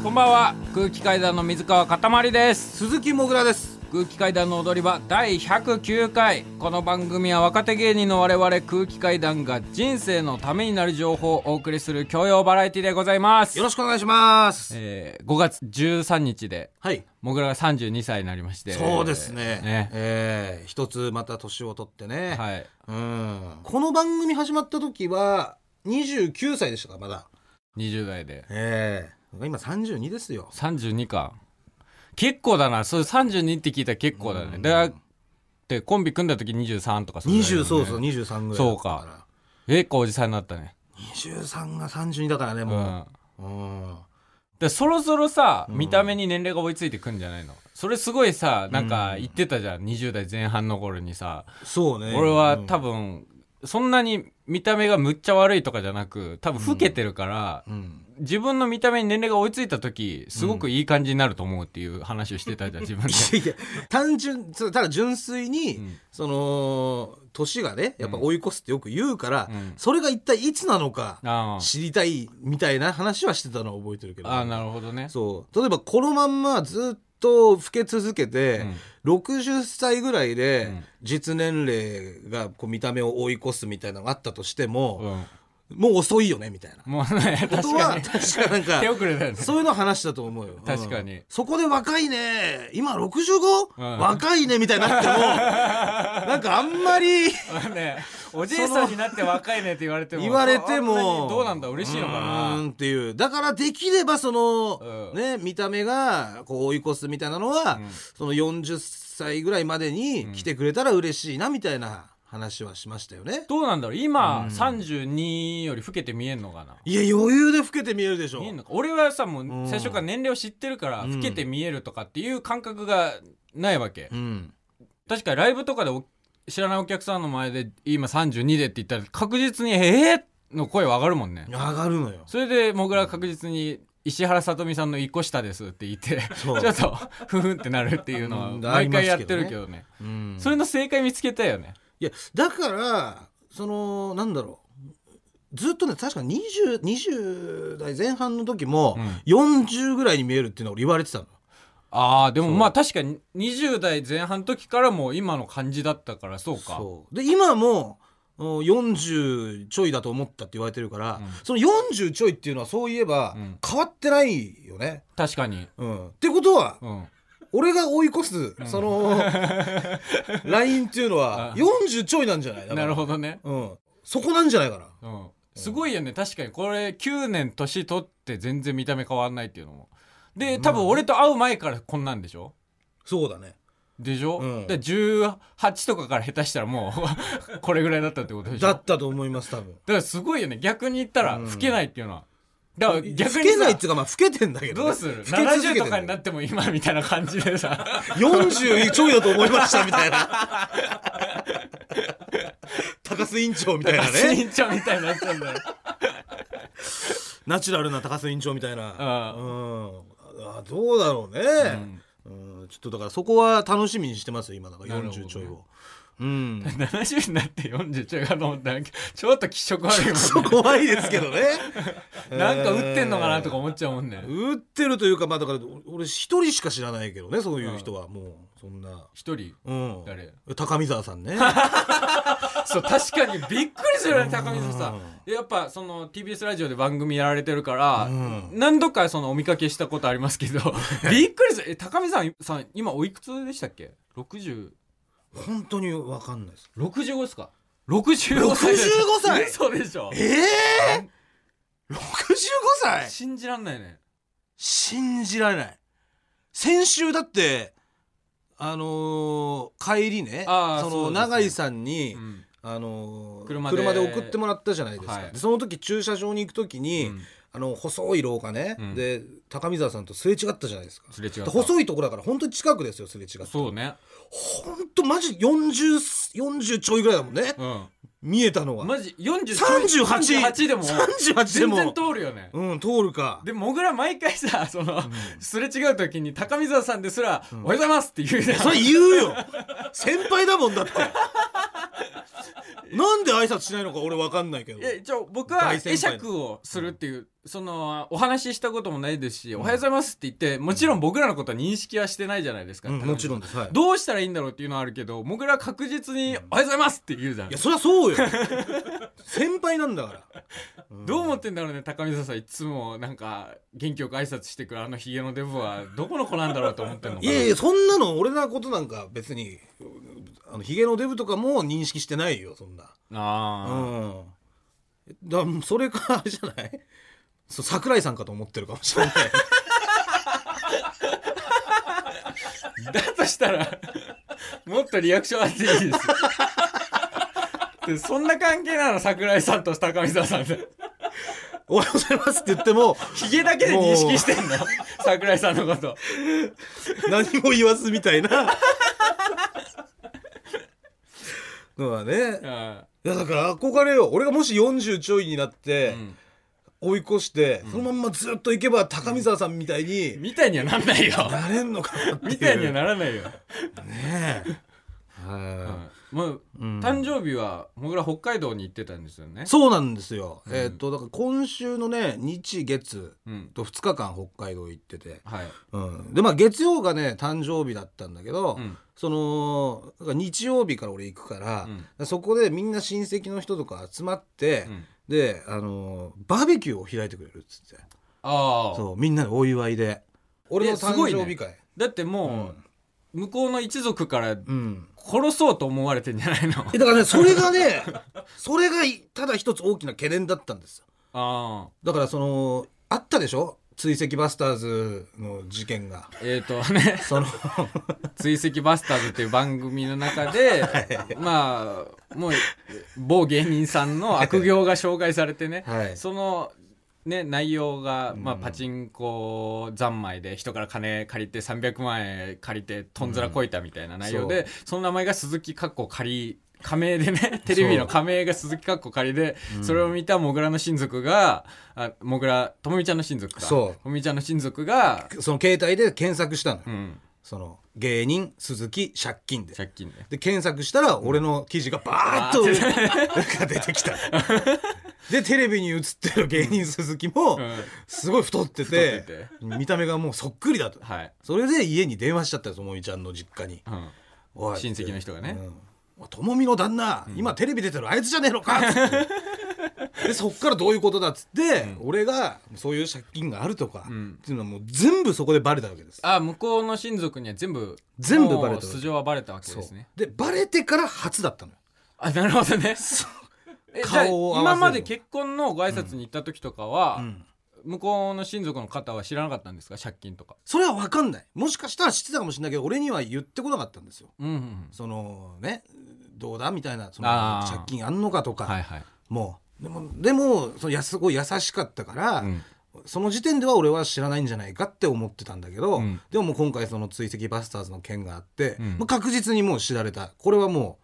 こんばんは。空気階段の水川かたまりです。鈴木もぐらです。空気階段の踊り場第109回。この番組は若手芸人の我々空気階段が人生のためになる情報をお送りする教養バラエティでございます。よろしくお願いします。えー、5月13日ではい。もぐらが32歳になりまして。そうですね。ね。えー一つまた年を取ってね、はい。うん。この番組始まった時は29歳でしたかまだ。20代で。ええ今32ですよ。32か。結構だな。それ32って聞いたら結構だね、うん。だってコンビ組んだ時23とかそれぐらいだよ20ねそうそう23ぐらいそうか。結構おじさんになったね。23が32だからねうんもう。うん。でそろそろさ、うん。見た目に年齢が追いついてくんじゃないの？それすごいさなんかうん。言ってたじゃん、20代前半の頃にさ、そうね。俺はうん。多分そんなに見た目がむっちゃ悪いとかじゃなく多分老けてるから、うん。自分の見た目に年齢が追いついた時すごくいい感じになると思うっていう話をしてたじゃん自分で。いや単純ただ純粋に、うん。その年がねやっぱ追い越すってよく言うから、うん。それが一体いつなのかあ知りたいみたいな話はしてたのを覚えてるけど。あああなるほどね。そう。例えばこのまんまずっと老け続けて、60歳ぐらいでうん。実年齢がこう見た目を追い越すみたいなのがあったとしてうも、ん、もう遅いよねみたいな。もうねこ確とはかに確かなんか 手遅れだよね。そういうの話したと思うよ。確かに。うん。そこで若いね。今 65?、うん。若いねみたいになっても なんかあんまりね、おじいさんになって若いねって言われても言われてそんなにもどうなんだ嬉しいのかうーなんっていう。だからできればその、うん。ね見た目がこう追い越すみたいなのは、うん。その40歳ぐらいまでに来てくれたら嬉しいなみたいな話はしましたよね、どうなんだろう？今、うん。32より老けて見えんのかな？いや余裕で老けて見えるでしょ見えんのか俺はさもう最初から年齢を知ってるから、うん。老けて見えるとかっていう感覚がないわけ、うん。確かにライブとかでお知らないお客さんの前で今32でって言ったら確実に「えー!」の声は上がるもんね。上がるのよ。それでもぐらは確実に石原さとみさんの一個下ですって言ってそう。ちょっとふふんってなるっていうのはうん。毎回やってるけどね。うん。それの正解見つけたよねいやだからそのなんだろう。ずっとね確か 20, 20代前半の時も、40ぐらいに見えるっていうのを俺言われてたの。ああでもまあ確かに20代前半の時からもう今の感じだったからそうか。そう。で今もうん40ちょいだと思ったって言われてるから、うん。その40ちょいっていうのはそういえばうん。変わってないよね。確かに。うん、ってことはうん俺が追い越す、その ラインっていうのはあ40ちょいなんじゃない？なるほどね。うん、そこなんじゃないかな。うん。すごいよね。確かにこれ9年年取って全然見た目変わんないっていうのも。で多分俺と会う前からこんなんでしょ？そうだね。でしょ、うん。で18とかから下手したらもう これぐらいだったってことでしょ？だだかったと思います多分。らすごいよね。逆に言ったらうん老けないっていうのはだから逆老にさけないっていうかまあ老けてんだけどね、どうする？老け続け70てとかになっても今みたいな感じでさ。40ちょいだと思いましたみたいな。高須委員長みたいなね。ンチャーみたいになっちゃうんだよ。ナチュラルな高須委員長みたいな。あうん。あどうだろうね、うん。ちょっとだからそこは楽しみにしてますよ今だから。なるほど40ちょいをうん。70になって40ちょいかと思ったらちょっと気色悪いもんね。怖いですけどね。なんか打ってんのかなとか思思っちゃうもんね。打ってるというかまあだから俺一人しか知らないけどねそういう人は。もうそんな。一人？うん。誰？高見沢さんね。そう確かにびっくりするよね高見さん。やっぱその TBS ラジオで番組やられてるから、うん。何度かそのお見かけしたことありますけどびっくりする。え高見さんさん今おいくつでしたっけ？60本当にわかんないです。65ですか？65歳です。65歳？嘘でしょ。ええー、65歳？信じらんないね。信じられない。先週だってあのー帰りねその永井さんに、うん。あのー車車でで送ってもらったじゃないですか、はい。でその時駐車場に行く時に、うんあの細い廊下ね、うん。で高見沢さんとすれ違ったじゃないですか。すれ違った。で細いところだから本当に近くですよすれ違って。そうね。本当マジ 40, 40ちょいぐらいだもんね。うん。見えたのは。マジ40 38 38でも38でも。全然通るよね。うん通るか。でもぐら毎回さその、すれ違う時に高見沢さんですら「おはようございます」って言うじゃん。それ言うよ。先輩だもんだって なんで挨拶しないのか俺わかんないけど。いや一応僕は大会釈をするっていうそのお話ししたこともないですし「おはようございます」って言ってもちろん僕らのことは認識はしてないじゃないですか、うんもちろんです。はい。どうしたらいいんだろうっていうのはあるけど僕らは確実に「おはようございます」って言うじゃん。いやそりゃそうよ。先輩なんだから、ん。どう思ってんだろうね高見沢さん。いつもなんか元気よく挨拶してくるあのヒゲのデブはどこの子なんだろうと思ってんのか。ないやいやそんなの俺のことなんか別にあのヒゲのデブとかも認識してないよそんな。うあん。だそれかあれじゃない？そう桜井さんかと思ってるかもしれない。あ だとしたらもっとリアクションあっていいです。よでそんな関係なの桜井さんと高見沢さんで。おはようございますって言ってもヒゲだけで認識してんの？桜井さんのこと。何も言わずみたいなのはね。あいやだから憧れよ。俺がもし40ちょいになって、うん。追い越して、そのまんまずっと行けば高見沢さんみたいにみたいにはなんないよ。なれんのかなみたいにはならないよ、ねえ。うはんもう、うん。誕生日は僕ら北海道に行ってたんですよね。いそうなんですよ、うん。えーっとだから今週のね日月うん。と2日間北海道行ってて、はい。うん、でまあ月曜がね誕生日だったんだけど、うん。そのだから日曜日から俺行くから、うん。そこでみんな親戚の人とか集まって、うん。であのーバーベキューを開いてくれるっつって。ああそうみんなでお祝いで。俺のすごいね。生日会だってもう、向こうの一族からうん。殺そうと思われてんじゃないの？えだからねそれがね それがいただ一つ大きな懸念だったんですよ。ああ。だからそのあったでしょ？追跡バスターズの事件が。えっ、ー、とね。その。追跡バスターズっていう番組の中で まあもう某芸人さんの悪行が紹介されてね、はい。そのね内容が、まあ、うんパチンコ三昧で人から金借りて300万円借りてとんずらこいたみたいな内容で、その名前が鈴木かっこ仮仮名でね テレビの仮名が鈴木かっこ仮で、それを見たモグラの親族があモグラともみちゃんの親族か。そう。ともみちゃんの親族が、その携帯で検索したのよ、うん、その芸人鈴木借金で。借金で。で検索したら俺の記事がバーッとが出てきた。でテレビに映ってる芸人鈴木もうん。すごい太ってて太って見た目がもうそっくりだと。はい、それで家に電話しちゃったよともみちゃんの実家に。うん、親戚の人がね。ともみの旦那、今テレビ出てるあいつじゃねえのかっつってでそっからどういうことだっつって、俺がそういう借金があるとか、ん。っていうのはもう全部そこでバレたわけです。あ向こうの親族には全部全部バレた素性はバレたわけですね。でバレてから初だったのよ。あなるほどね。顔を今まで結婚のご挨拶に行った時とかは、ん。向こうの親族の方は知らなかったんですか？借金とか。それは分かんない。もしかしたら知ってたかもしれないけど俺には言ってこなかったんですよ。うんうんそのねどうだ？みたいなその借金あんのかとか、はいはい、もうでもでもそのやすごい優しかったから、うん。その時点では俺は知らないんじゃないかって思ってたんだけど、うん。でももう今回その追跡バスターズの件があって、うん。まあ確実にもう知られた。これはも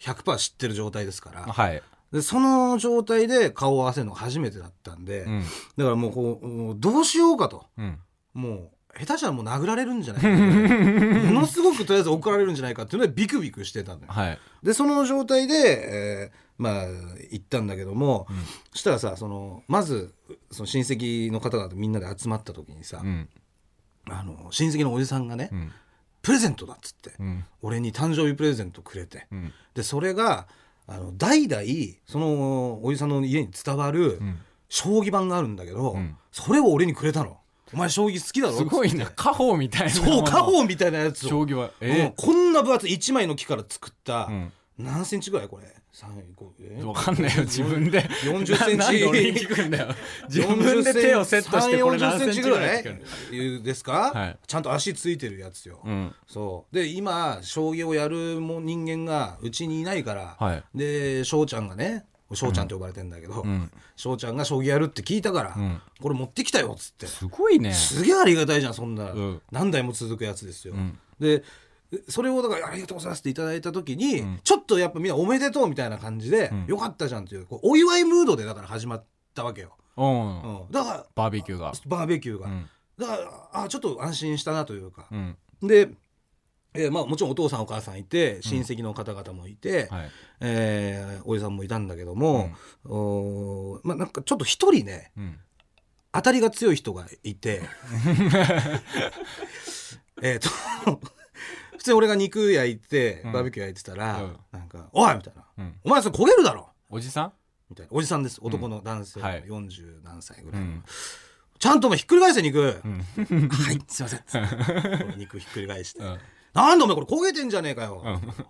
う100%知ってる状態ですから、はい、でその状態で顔を合わせるのが初めてだったんで、うん。だからもうこうもうどうしようかと。うん、もう下手したらもう殴られるんじゃないか ものすごくとりあえず怒られるんじゃないかっていうのでビクビクしてたのよ。はい。でその状態で、えーまあ行ったんだけども、そしたらさそのまずその親戚の方々みんなで集まった時にさ、うん。あの親戚のおじさんがね、うん。プレゼントだっつって、うん。俺に誕生日プレゼントくれて、うん。でそれがあの代々そのおじさんの家に伝わるん。将棋盤があるんだけど、ん。それを俺にくれたの。お前将棋好きだろすごいな。家宝みたいな。そう家宝みたいなやつを。将棋は。うん。えこんな分厚い1枚の木から作った、うん。何センチぐらいこれ？3え？ー、わかんないよ自分で。40センチ。俺に聞くんだよ。自分で手をセットしてこれ何センチぐらい40センチぐらい？ですか、はい。ちゃんと足ついてるやつよ、うん。そう。で今将棋をやるも人間がうちにいないから、はい。で翔ちゃんがね翔ちゃんって呼ばれてんだけどん。翔、ちゃんが将棋やるって聞いたから、ん。これ持ってきたよっつって。すごいね。すげえありがたいじゃんそんな、うん。何代も続くやつですよ、ん。でそれをだからありがとうございますっていただいた時に、ちょっとやっぱみんなおめでとうみたいな感じで、よかったじゃんっていうこうお祝いムードでだから始まったわけよ、うん。うん、だからバーベキューが。バーベキューが、うん。だからあちょっと安心したなというか、うん。でえーまあ、もちろんお父さんお母さんいて親戚の方々もいて、はい。えーおじさんもいたんだけども、おーまあ、なんかちょっと一人ねうん。当たりが強い人がいて。えっと普通に俺が肉焼いてうん。バーベキュー焼いてたら、うん。なんか「おい!」みたいな。うん「お前それ焦げるだろ!おじさん」みたいな。おじさんです。男の男性、はい。40何歳ぐらいちゃんとお前ひっくり返せ肉、うん。はいすいません。肉ひっくり返して、うん。なんでお前これ焦げてんじゃねえかよ、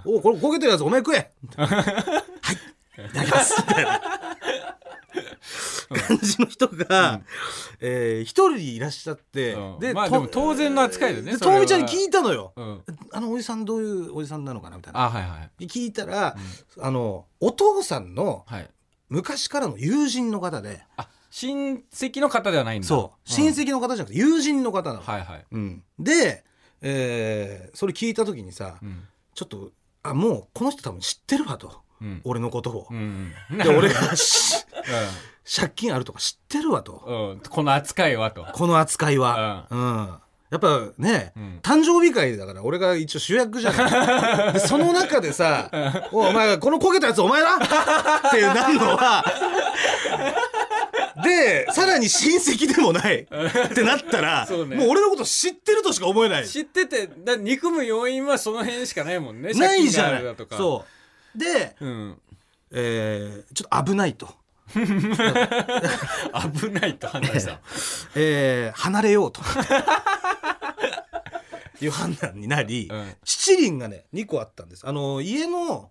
おこれ焦げてるやつお前食え。はい。いただきます。みたいな感じの人が、えー一人いらっしゃって、うん。まあでも当然の扱いだよねともみちゃんに聞いたのよ、うん。あのおじさんどういうおじさんなのかなみたいな。あはいはい聞いたら、あのお父さんのはい。昔からの友人の方であ親戚の方ではないんだ。そう。親戚の方じゃなくて友人の方なの、はいはい。うん、で、えーそれ聞いた時にさ、うん。ちょっとあもうこの人多分知ってるわと。うん。俺のことを。う、んで俺がし 借金あるとか知ってるわと。うん。うんこの扱いはと。この扱いは、うん。やっぱね、うん。誕生日会だから俺が一応主役じゃない。で その中でさ「おお前この焦げたやつお前だ!」っていうなるのは でさらに親戚でもない。ってなったら ね。もう俺のこと知ってるとしか思えない。知っててだ憎む要因はその辺しかないもんね。ないじゃない。借金があるだとか。そう。で、う、ん、えーちょっと危ないと、危ないと判断した えー離れようと。いう判断になり、うん。七輪がね2個あったんです。あの家の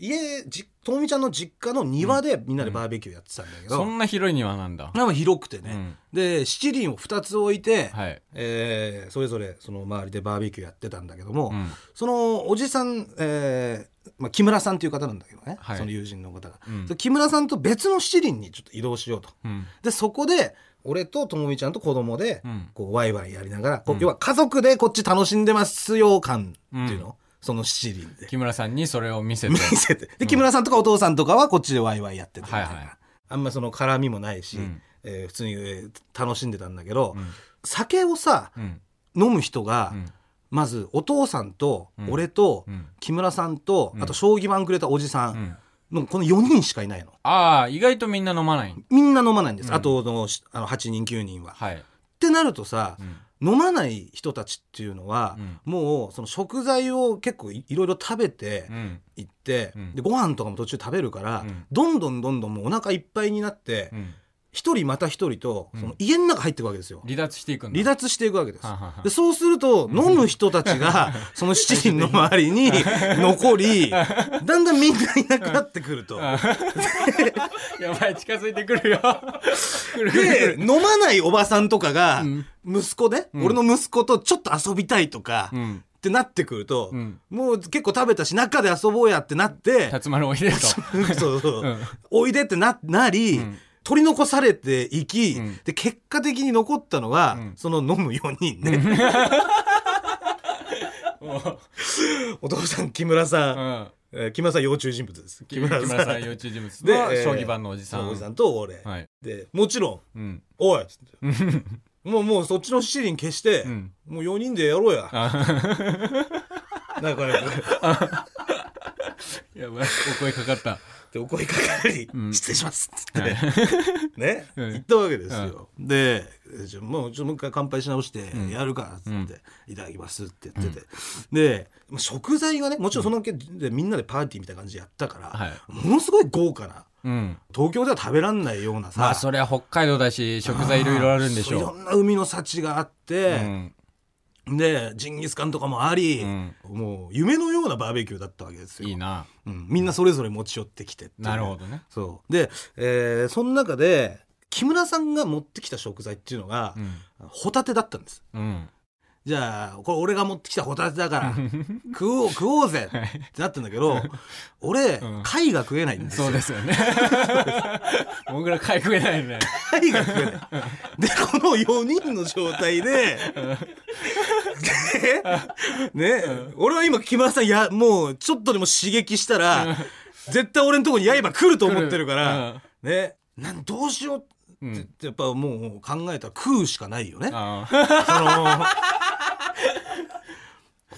家じともみちゃんの実家の庭でみんなでバーベキューやってたんだけど、そんな広い庭なんだ。まあ広くてね、うん。で七輪を2つ置いて、はい。えーそれぞれその周りでバーベキューやってたんだけども、うん。そのおじさん、えーまあ、木村さんっていう方なんだけどね、はい。その友人の方が、うん。で木村さんと別の七輪にちょっと移動しようと。うん。でそこで俺とともみちゃんと子供で、うん。こうワイワイやりながら、こううん要は家族でこっち楽しんでますよ感っていうの、うん。その七輪で。木村さんにそれを見せて。見せて。で木村さんとかお父さんとかはこっちでワイワイやっててはいはい。あんまその絡みもないし、うん。えー普通に、えー楽しんでたんだけど、うん。酒をさうん。飲む人が、うんまずお父さんとうん。俺とうん。木村さんと、うん。あと将棋盤くれたおじさうん。んのこの4人しかいないの。ああ意外とみんな飲まない。みんな飲まないんです、うん。あとのしあの8人9人は。はい。ってなるとさ、うん。飲まない人たちっていうのは、うん。もうその食材を結構いいろいろ食べてうん。いって、うん。でご飯とかも途中食べるから、うん。どんどんどんどんもうお腹いっぱいになってうん一、人また一人とうん。その家の中入っていくわけですよ。離脱していくんだ。離脱していくわけです。はははでそうすると飲む人たちが その七人の周りに 残りだんだんみんないなくなってくると。やばい近づいてくるよ。で飲まないおばさんとかがうん。息子ね、うん。俺の息子とちょっと遊びたいとか、うん。ってなってくると、うん。もう結構食べたし中で遊ぼうやってなって辰丸おいでと。そうそう、うん。おいでってななり、うん取り残されていき、うん。で結果的に残ったのが、うん。その飲む4人ね、お父さん木村さん、うん。えー木村さん要注意人物です。木村さん。幼稚人物でえーの将棋盤のおじさん。おじさんと俺、はい。でもちろんうん「おい!」っつって。もうもうそっちの七輪消して、うん。もう4人でやろうや。あなんかね やばい。お声かかったでお声かかり、うん失礼します」っつって、はい。ね、うん。言ったわけですよ、でじゃあもうちょっともう一回乾杯し直してん。やるからっつって、うんいただきますって言ってて、でまあ食材がねもちろんそのけでみんなでパーティーみたいな感じでやったから、はい。ものすごい豪華なうん。東京では食べらんないようなさ、まあそりゃ北海道だし食材いろいろあるんでしいろょんな海の幸があっうて、うんでジンギスカンとかもあり、うん。もう夢のようなバーベキューだったわけですよ。いいな。うん、みんなそれぞれ持ち寄ってきてっていう。なるほどね。そう。で、えーその中で木村さんが持ってきた食材っていうのが、うん。ホタテだったんです。うん。じゃあこれ俺が持ってきたホタテだから 食おう食おうぜってなってんだけど俺、うん。貝が食えないんですよ。そうですよね。僕ら貝食えないね貝が食えない。でこの4人の状態でね。ね、俺は今木村さんやもうちょっとでも刺激したら絶対俺のとこに刃来ると思ってるから、ね。なんどうしようってやっぱもう考えたら食うしかないよね。あその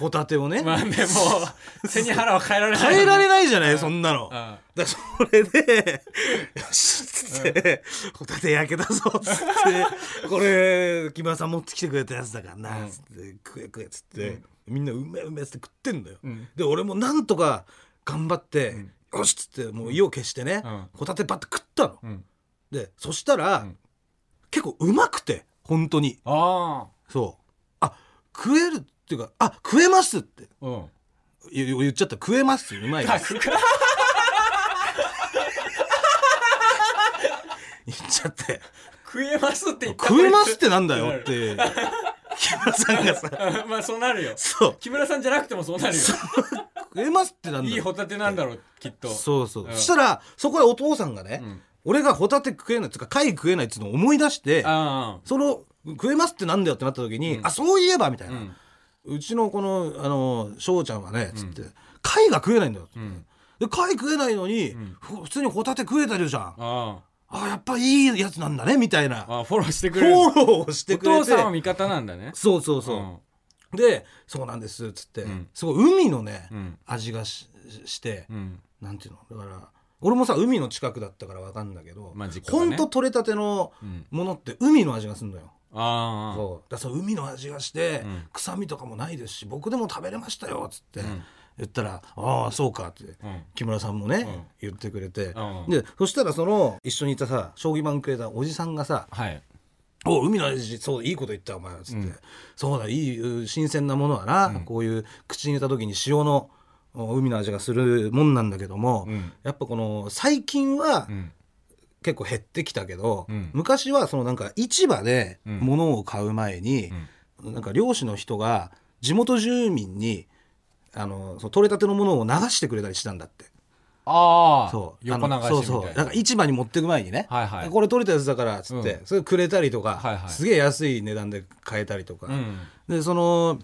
ホタテをね、まあでも 背に腹は変えられない変えられいないじゃないそんなの。うん。だからそれで「よし」っつって「ホタテ焼けたぞ」っつって「これ木村さん持ってきてくれたやつだからな」っつって「食え食え」っつって、みんな「うめえうめえ」っつって食ってんだよ。ん。で俺もなんとか頑張って「よし」っつってもう意を消してね、うん。ホタテバッて食ったの。うん。でそしたら、ん。結構うまくて本当に。あそう。あ食えるっていうかあ食えますって。あうん。言言っちゃった。食えますうまいです。言っちゃって。食えますって言った。食えますってなんだよって。木村さんがさ。て まあそうなるよ。そう。木村さんじゃなくてもそうなるよ。食えますってなんだよいいホタテなんだろうきっと。そうそう、うん。そしたらそこでお父さんがね、ん。俺がホタテ食えないっていうか貝食えないっていうのを思い出してあその食えますってなんだよってなった時に、あそういえばみたいな、うんうちのこのあの翔ちゃんはねつって、貝が食えないんだよ、ん。で貝食えないのに、ふ普通にホタテ食えてるじゃん。ああ。やっぱいいやつなんだねみたいな。ああフォローしてくフれる。ォローしておくれて。父さんは味方なんだね。そうそうそう、ん。で「そうなんです」っつって、ん。すごい海のね、うん。味がしして、うん。なんていうの？だから俺もさ海の近くだったから分かんだけど、ほんと取れたてのん。ものって海の味がするのよ、ああそう。だその海の味がして、ん。臭みとかもないですし僕でも食べれましたよっつって、ん。言ったら「ああそうか」って、ん。木村さんもね、ん。言ってくれて、うん。でそしたらその一緒にいたさ将棋盤くれたおじさんがさはい「お海の味そういいこと言ったお前」っつって、そうだいい新鮮なものはな、こういう口に入れた時に塩のお海の味がするもんなんだけども、ん。やっぱこの最近はうん結構減ってきたけど、うん。昔はそのなんか市場で物を買う前に、なんか漁師の人が地元住民にあのその取れたてのものを流してくれたりしたんだって。ああそう。横流しみたいな。あのそうそう。だから市場に持ってく前にね、はいはい。これ取れたやつだからっつって、うん。それくれたりとか、はいはい。すげえ安い値段で買えたりとか、うん。でその、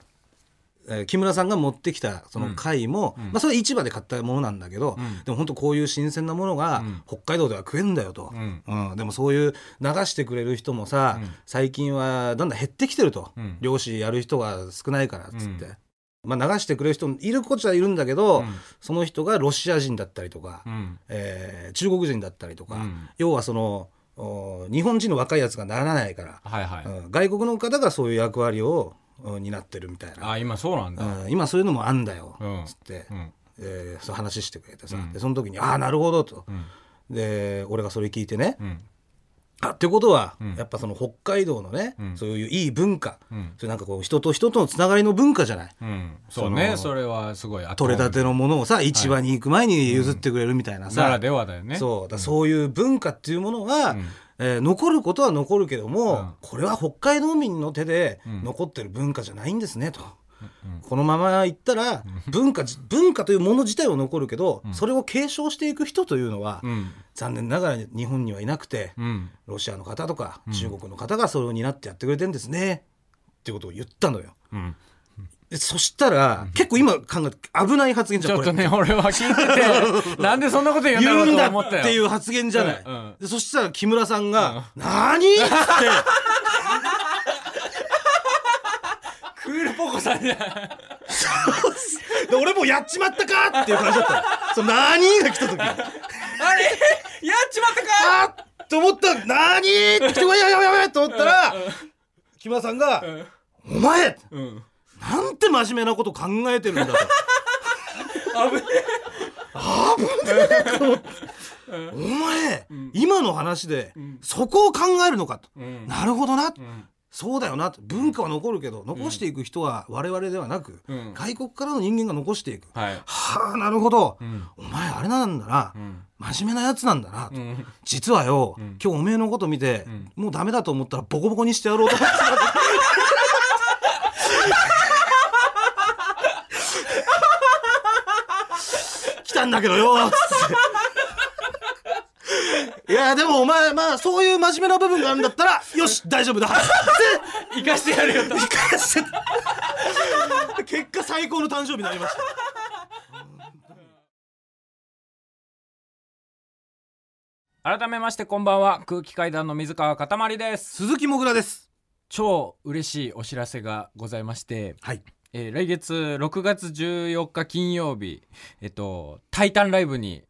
えー木村さんが持ってきたその貝も、まあ、それ市場で買ったものなんだけど、ん。でも本当こういう新鮮なものがん。北海道では食えんだよと、うん。うん。でもそういう流してくれる人もさ、最近はだんだん減ってきてると、うん。漁師やる人が少ないからっつって。まあ、流してくれる人いるこっちはいるんだけど、うん。その人がロシア人だったりとか、うん。えー中国人だったりとか、うん。要はそのお日本人の若いやつがならないから、はいはい。うん。外国の方がそういう役割をうん担ってるみたいな、あ今そうなんだ。うん今そういうのもあんだよ、うん。つって、うん。えーそう話してくれてさ、うん。でその時に「ああなるほど」と、ん。で俺がそれ聞いてね、うんあってことは、ん。やっぱその北海道のね、うん。そういういい文化、うん。それなんかこう人と人とのつながりの文化じゃない。うん。そうね。それはすごい取れたてのものをさ市場に行く前に譲ってくれるみたいなさ、ならではだよね。そう。だそういう文化っていうものは、ん。えー残ることは残るけども、うん。これは北海道民の手でん。残ってる文化じゃないんですねと。このままいったら文化じ文化というもの自体は残るけど、それを継承していく人というのは、うん残念ながら日本にはいなくて、うん。ロシアの方とか中国の方がそれを担ってやってくれてるんですね。っていうことを言ったのよ。うん。でそしたら、結構今考えて危ない発言じゃんちょっとね俺は聞いてて なんでそんなこと言うんだろうと思ったよ。っていう発言じゃない、うんうん。でそしたら木村さんが「何?」って。クールポコさんじゃん。で俺もうやっちまったかっていう感じだったの。その何？が来た時あれ やっちまったか？っと思ったら何って来て「やばいやばいや」と思ったら木村さんが「お前なんて真面目なこと考えてるんだ」と。危ねえ。危ねえお前、今の話で、そこを考えるのかと、なるほどな、そうだよな文化は残るけど残していく人は我々ではなく、外国からの人間が残していく、はあなるほど、お前あれなんだな、真面目なやつなんだなと、ん。実はよ、今日おめえのこと見て、もうダメだと思ったらボコボコにしてやろうと思ってた来たんだけどよつって。いやでもお前まあそういう真面目な部分があるんだったらよし大丈夫だ。生かしてやるよと。結果最高の誕生日になりました改めましてこんばんは。空気階段の水川かたまりです。鈴木もぐらです。超嬉しいお知らせがございましてはい。えー来月6月14日金曜日、えっと、タイタンライブに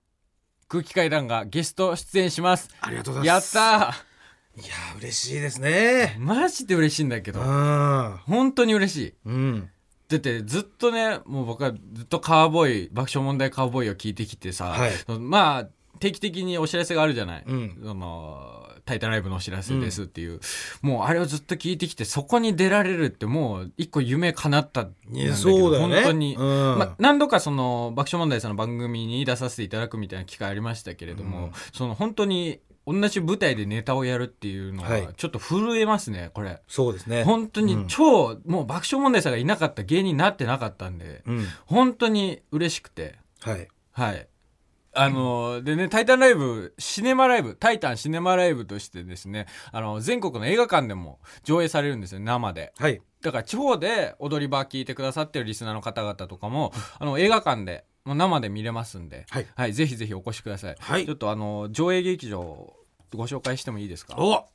空気階段がゲスト出演します。ありがとうございやっますたいやー嬉しいですね。ーマジで嬉しいんだけど、うん。本当に嬉しい。うん。だってずっとね、もう僕はずっとカーボーイ、爆笑問題カーボーイを聞いてきてさ、はい。まあ、定期的にお知らせがあるじゃない。うん。そのタイタンライブのお知らせですっていう、もうあれをずっと聞いてきてそこに出られるってもう一個夢叶ったんだけどそうだよね。本当に、うん。まあ、何度かその爆笑問題さんの番組に出させていただくみたいな機会ありましたけれども、うん。その本当に同じ舞台でネタをやるっていうのははい。ちょっと震えますねこれ。そうですね。本当に超、もう爆笑問題さんがいなかった芸人になってなかったんで、うん。本当に嬉しくて。はい。はい。あのでね、タイタンライブ、シネマライブ、タイタンシネマライブとしてですね、あの、全国の映画館でも上映されるんですよ、生で。はい。だから地方で踊り場聞いてくださってるリスナーの方々とかも、あの、映画館で、もう生で見れますんで、はい。ぜひぜひお越しください。はい。ちょっとあの、上映劇場、ご紹介してもいいですか？おは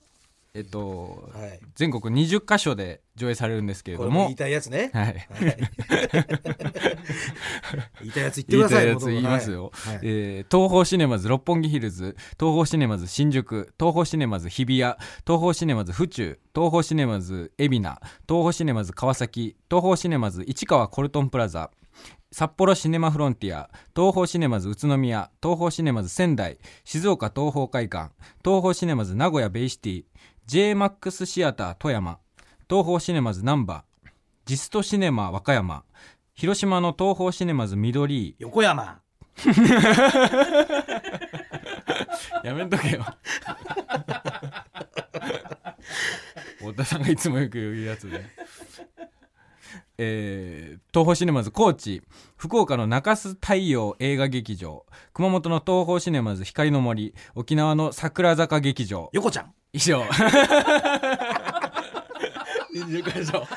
えっと、い。全国20カ所で上映されるんですけれども。言い、たいやつね。はい。はい。言いたいやつ言ってください 言いたいやつ言いますよ、はいはい。えー東宝シネマズ六本木ヒルズ東宝シネマズ新宿東宝シネマズ日比谷東宝シネマズ府中東宝シネマズ海老名東宝シネマズ川崎東宝シネマズ市川コルトンプラザ札幌シネマフロンティア東宝シネマズ宇都宮東宝シネマズ仙台静岡東宝会館東宝シネマズ名古屋ベイシティ JMAX シアター富山東宝シネマズ難波ジストシネマ和歌山広島の東宝シネマズ緑井横山。やめんとけよ。太田さんがいつもよく言うやつでえー東宝シネマズ高知福岡の中洲太陽映画劇場熊本の東宝シネマズ光の森沖縄の桜坂劇場。横ちゃん。以上。20回以上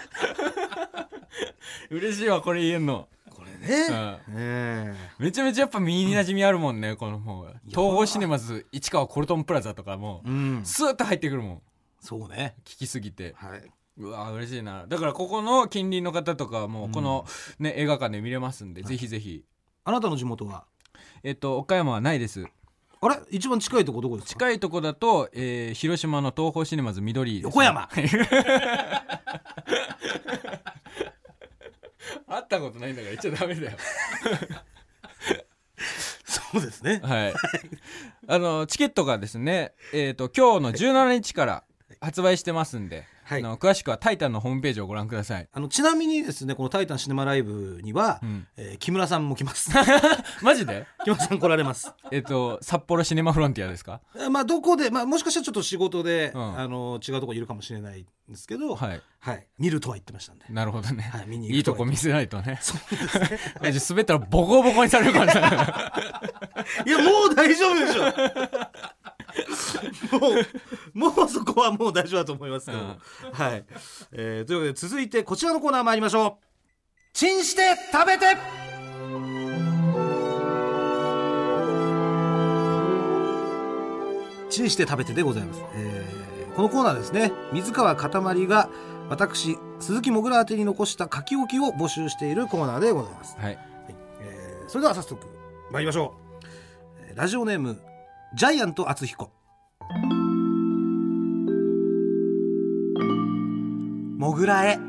嬉しいわこれ言えんの、これね。うん。えめちゃめちゃやっぱ身に馴染みあるもんね、この方が東宝シネマズ市川コルトンプラザとかもえうん。スーッと入ってくるもん。そうね。聞きすぎて。はいうわ嬉しいな。だからここの近隣の方とかはもうこの、ね映画館で見れますんで、ぜひぜひ。あなたの地元は？えっと岡山はないです。あれ？一番近いとこどこですか？近いとこだと、えー広島の東宝シネマズ緑横山。会ったことないんだから言っちゃダメだよ。そうですね。はい。あの、チケットがですね、えっ、と、今日の17日から発売してますんで、はい。あの詳しくはタイタンのホームページをご覧ください。あのちなみにですねこの「タイタンシネマライブ」には、ん。えー木村さんも来ます。マジで？木村さん来られます。えっ、と、札幌シネマフロンティアですか？えーまあどこで、まあ、もしかしたらちょっと仕事で、うん。あの違うとこいるかもしれないんですけど、はい。はい、見るとは言ってましたんで。なるほどね。はい見に行くいいとこ見せないとね。そうですね。マジ滑ったらボコボコにされるかもしれない。いやもう大丈夫でしょもうもうそこはもう大丈夫だと思いますけど、うん。はい、えーというわけで続いてこちらのコーナー参りましょう。チンして食べて。チンして食べてでございます、えーこのコーナーですね。水川かたまりが私鈴木もぐら宛てに残した書き置きを募集しているコーナーでございます。はい。えーそれでは早速参りましょう、えーラジオネームジャイアント厚彦。もぐらへ。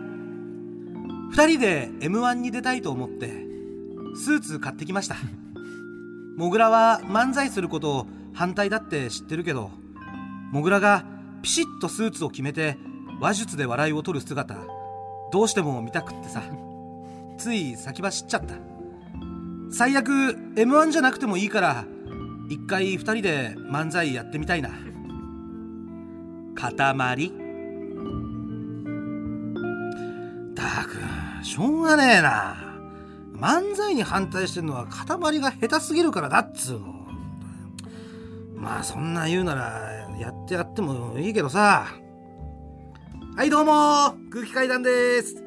二人で m 1に出たいと思ってスーツ買ってきました。もぐらは漫才することを反対だって知ってるけどもぐらがピシッとスーツを決めて話術で笑いを取る姿どうしても見たくってさつい先走っちゃった。最悪 m 1じゃなくてもいいから一回二人で漫才やってみたいな。塊。たくしょうがねえな。漫才に反対してるのは塊が下手すぎるからだっつうの。まあそんな言うならやってやってもいいけどさ。はいどうも空気階段です。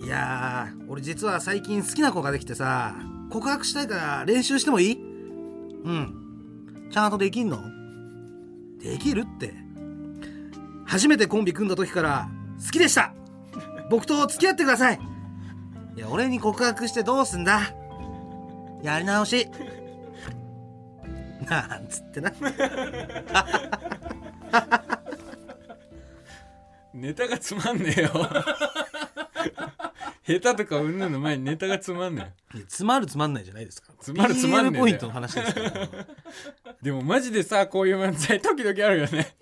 いやー俺実は最近好きな子ができてさ告白したいから練習してもいい？うん。ちゃんとできんの？できるって。初めてコンビ組んだ時から好きでした。僕と付き合ってください。いや俺に告白してどうすんだ？やり直し。なんつってな。ネタがつまんねえよ。下手とかうんぬんの前にネタがつまんねえいやつまるつまんないじゃないですかつまるつまんねえ BL ポイントの話ですから。でもマジでさこういう漫才時々あるよね。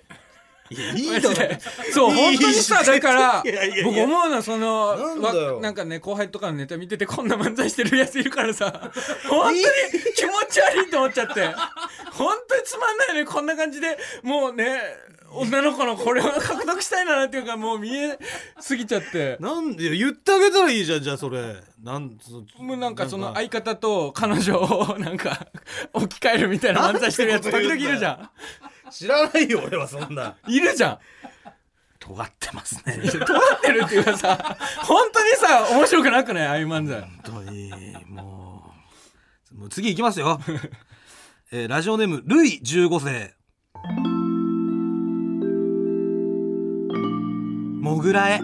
いやいいだろ。マジで。そう本当にさだからいやいやいや。僕思うのはそのなんだよ。わなんかね後輩とかのネタ見ててこんな漫才してるやついるからさ。本当に気持ち悪いと思っちゃって。本当につまんないねこんな感じで。もうね女の子のこれを獲得したいなっていうかもう見えすぎちゃって。なんで言ってあげたらいいじゃんじゃあそれ。なんそもうなんかその相方と彼女をなんか 置き換えるみたいな漫才してるやつ時々いるじゃ知らないよ俺はそんな。んいるじゃん。尖ってますね。尖ってるっていうかさ本当にさ面白くなくない？ああいう漫才。本当にもう。もう次いきますよ、えーラジオネームルイ15世モグラへ。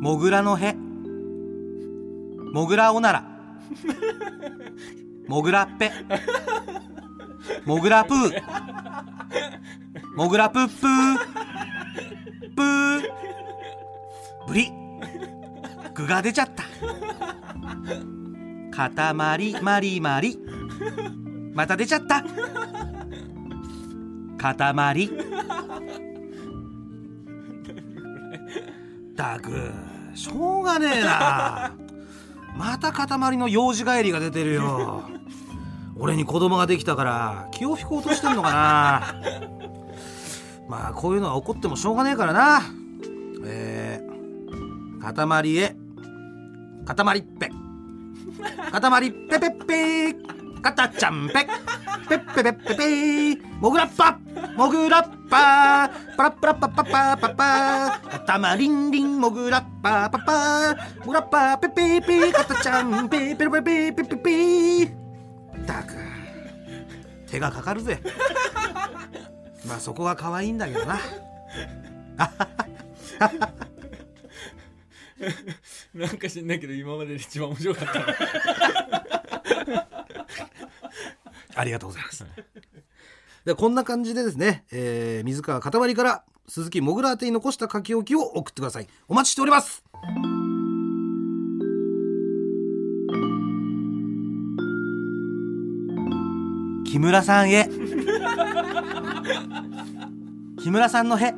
モグラのへ。モグラおならモグラっぺモグラプー。モグラプップー。プー。ブリ。具が出ちゃった。塊まりまりまりまた出ちゃった。塊。ったく。しょうがねえな。また塊の幼児帰りが出てるよ。俺に子供ができたから気を引こうとしてんのかな。まあこういうのは怒ってもしょうがねえからな。えー、塊へ。塊っぺ。塊ペペッペーカタちゃんペペッペペッペペー。モグラッパモグラッパパラッパラッパッパッパッパッパカタマリンリンモグラッパパッパモグラッパペペーペー。カタちゃん。ペペロペペペペペー。ったく。手がかかるぜ。まあそこは可愛いんだけどな。なんか知んないけど今までで一番面白かったな ありがとうございます。でこんな感じでですね、えー水川かたまりから鈴木もぐら宛てに残した書き置きを送ってください。お待ちしております。木村さんへ。木村さんのへ。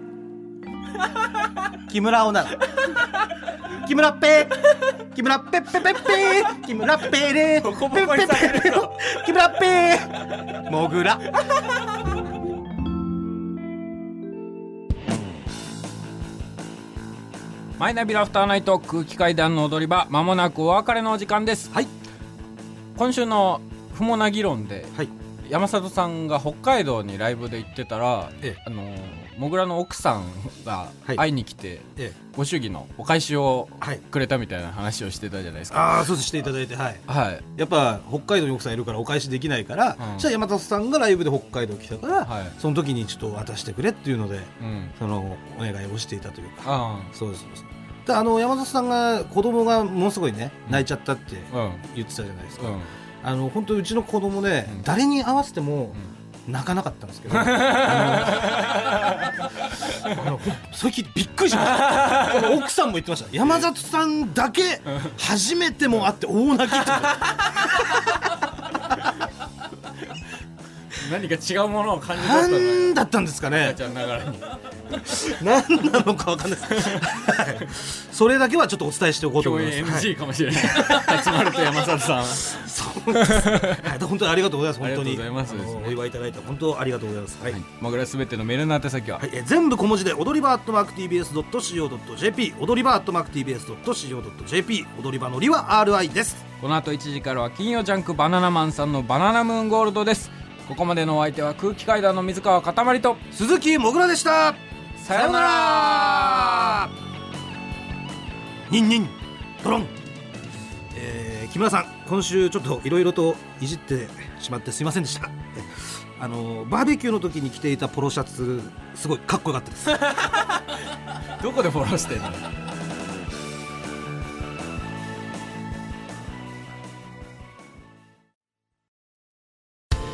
木村おなら。木村っぺ木村っぺっぺぺっぺ木村っぺでボコボコにされるよ。木村っぺもぐらマイナビラフターナイト空気階段の踊り場まもなくお別れのお時間ですはい今週の不毛な議論ではい山里さんが北海道にライブで行ってたら、ええあのもぐらの奥さんがはい。会いに来て、ええ。ご祝儀のお返しをはい。くれたみたいな話をしてたじゃないですか。ああそうしていただいてはい。はい。やっぱ北海道に奥さんいるからお返しできないから、うん。じゃあ山里さんがライブで北海道来たから、はい。その時にちょっと渡してくれっていうのでうん。そのお願いをしていたというか。あそうですそうです。であの山里さんが子供がものすごいね泣いちゃったって言ってたじゃないですか、うん。あの本当うちの子供ね、うん。誰に合わせても泣かなかったんですけど、あの最近びっくりしました。この奥さんも言ってました。山里さんだけ初めてもあって大泣きって何か違うものを感じ取ったんだ何だったんですかね。赤ちゃんながらに何なのかわかんないそれだけはちょっとお伝えしておこうと思います、はい。NG かもしれない。集まると山里さん。そうですはい、本当にありがとうございます本当に。ありがとうございますあのお祝いいただいて本当ありがとうございます。はい、もぐらすべてのメールの宛先は、はい、えー全部小文字で踊り場アットマーク TBS.CO.JP 踊り場アットマーク TBS.CO.JP 踊り場のりは RI です。この後1時からは金曜ジャンクバナナマンさんのバナナムーンゴールドですここまでのお相手は空気階段の水川かたまりと鈴木もぐらでした。さようなら。ニンニンドロン。えー木村さん今週ちょっといろいろといじってしまってすいませんでした。えあのバーベキューの時に着ていたポロシャツすごいかっこよかったです。どこでフォローしてんの？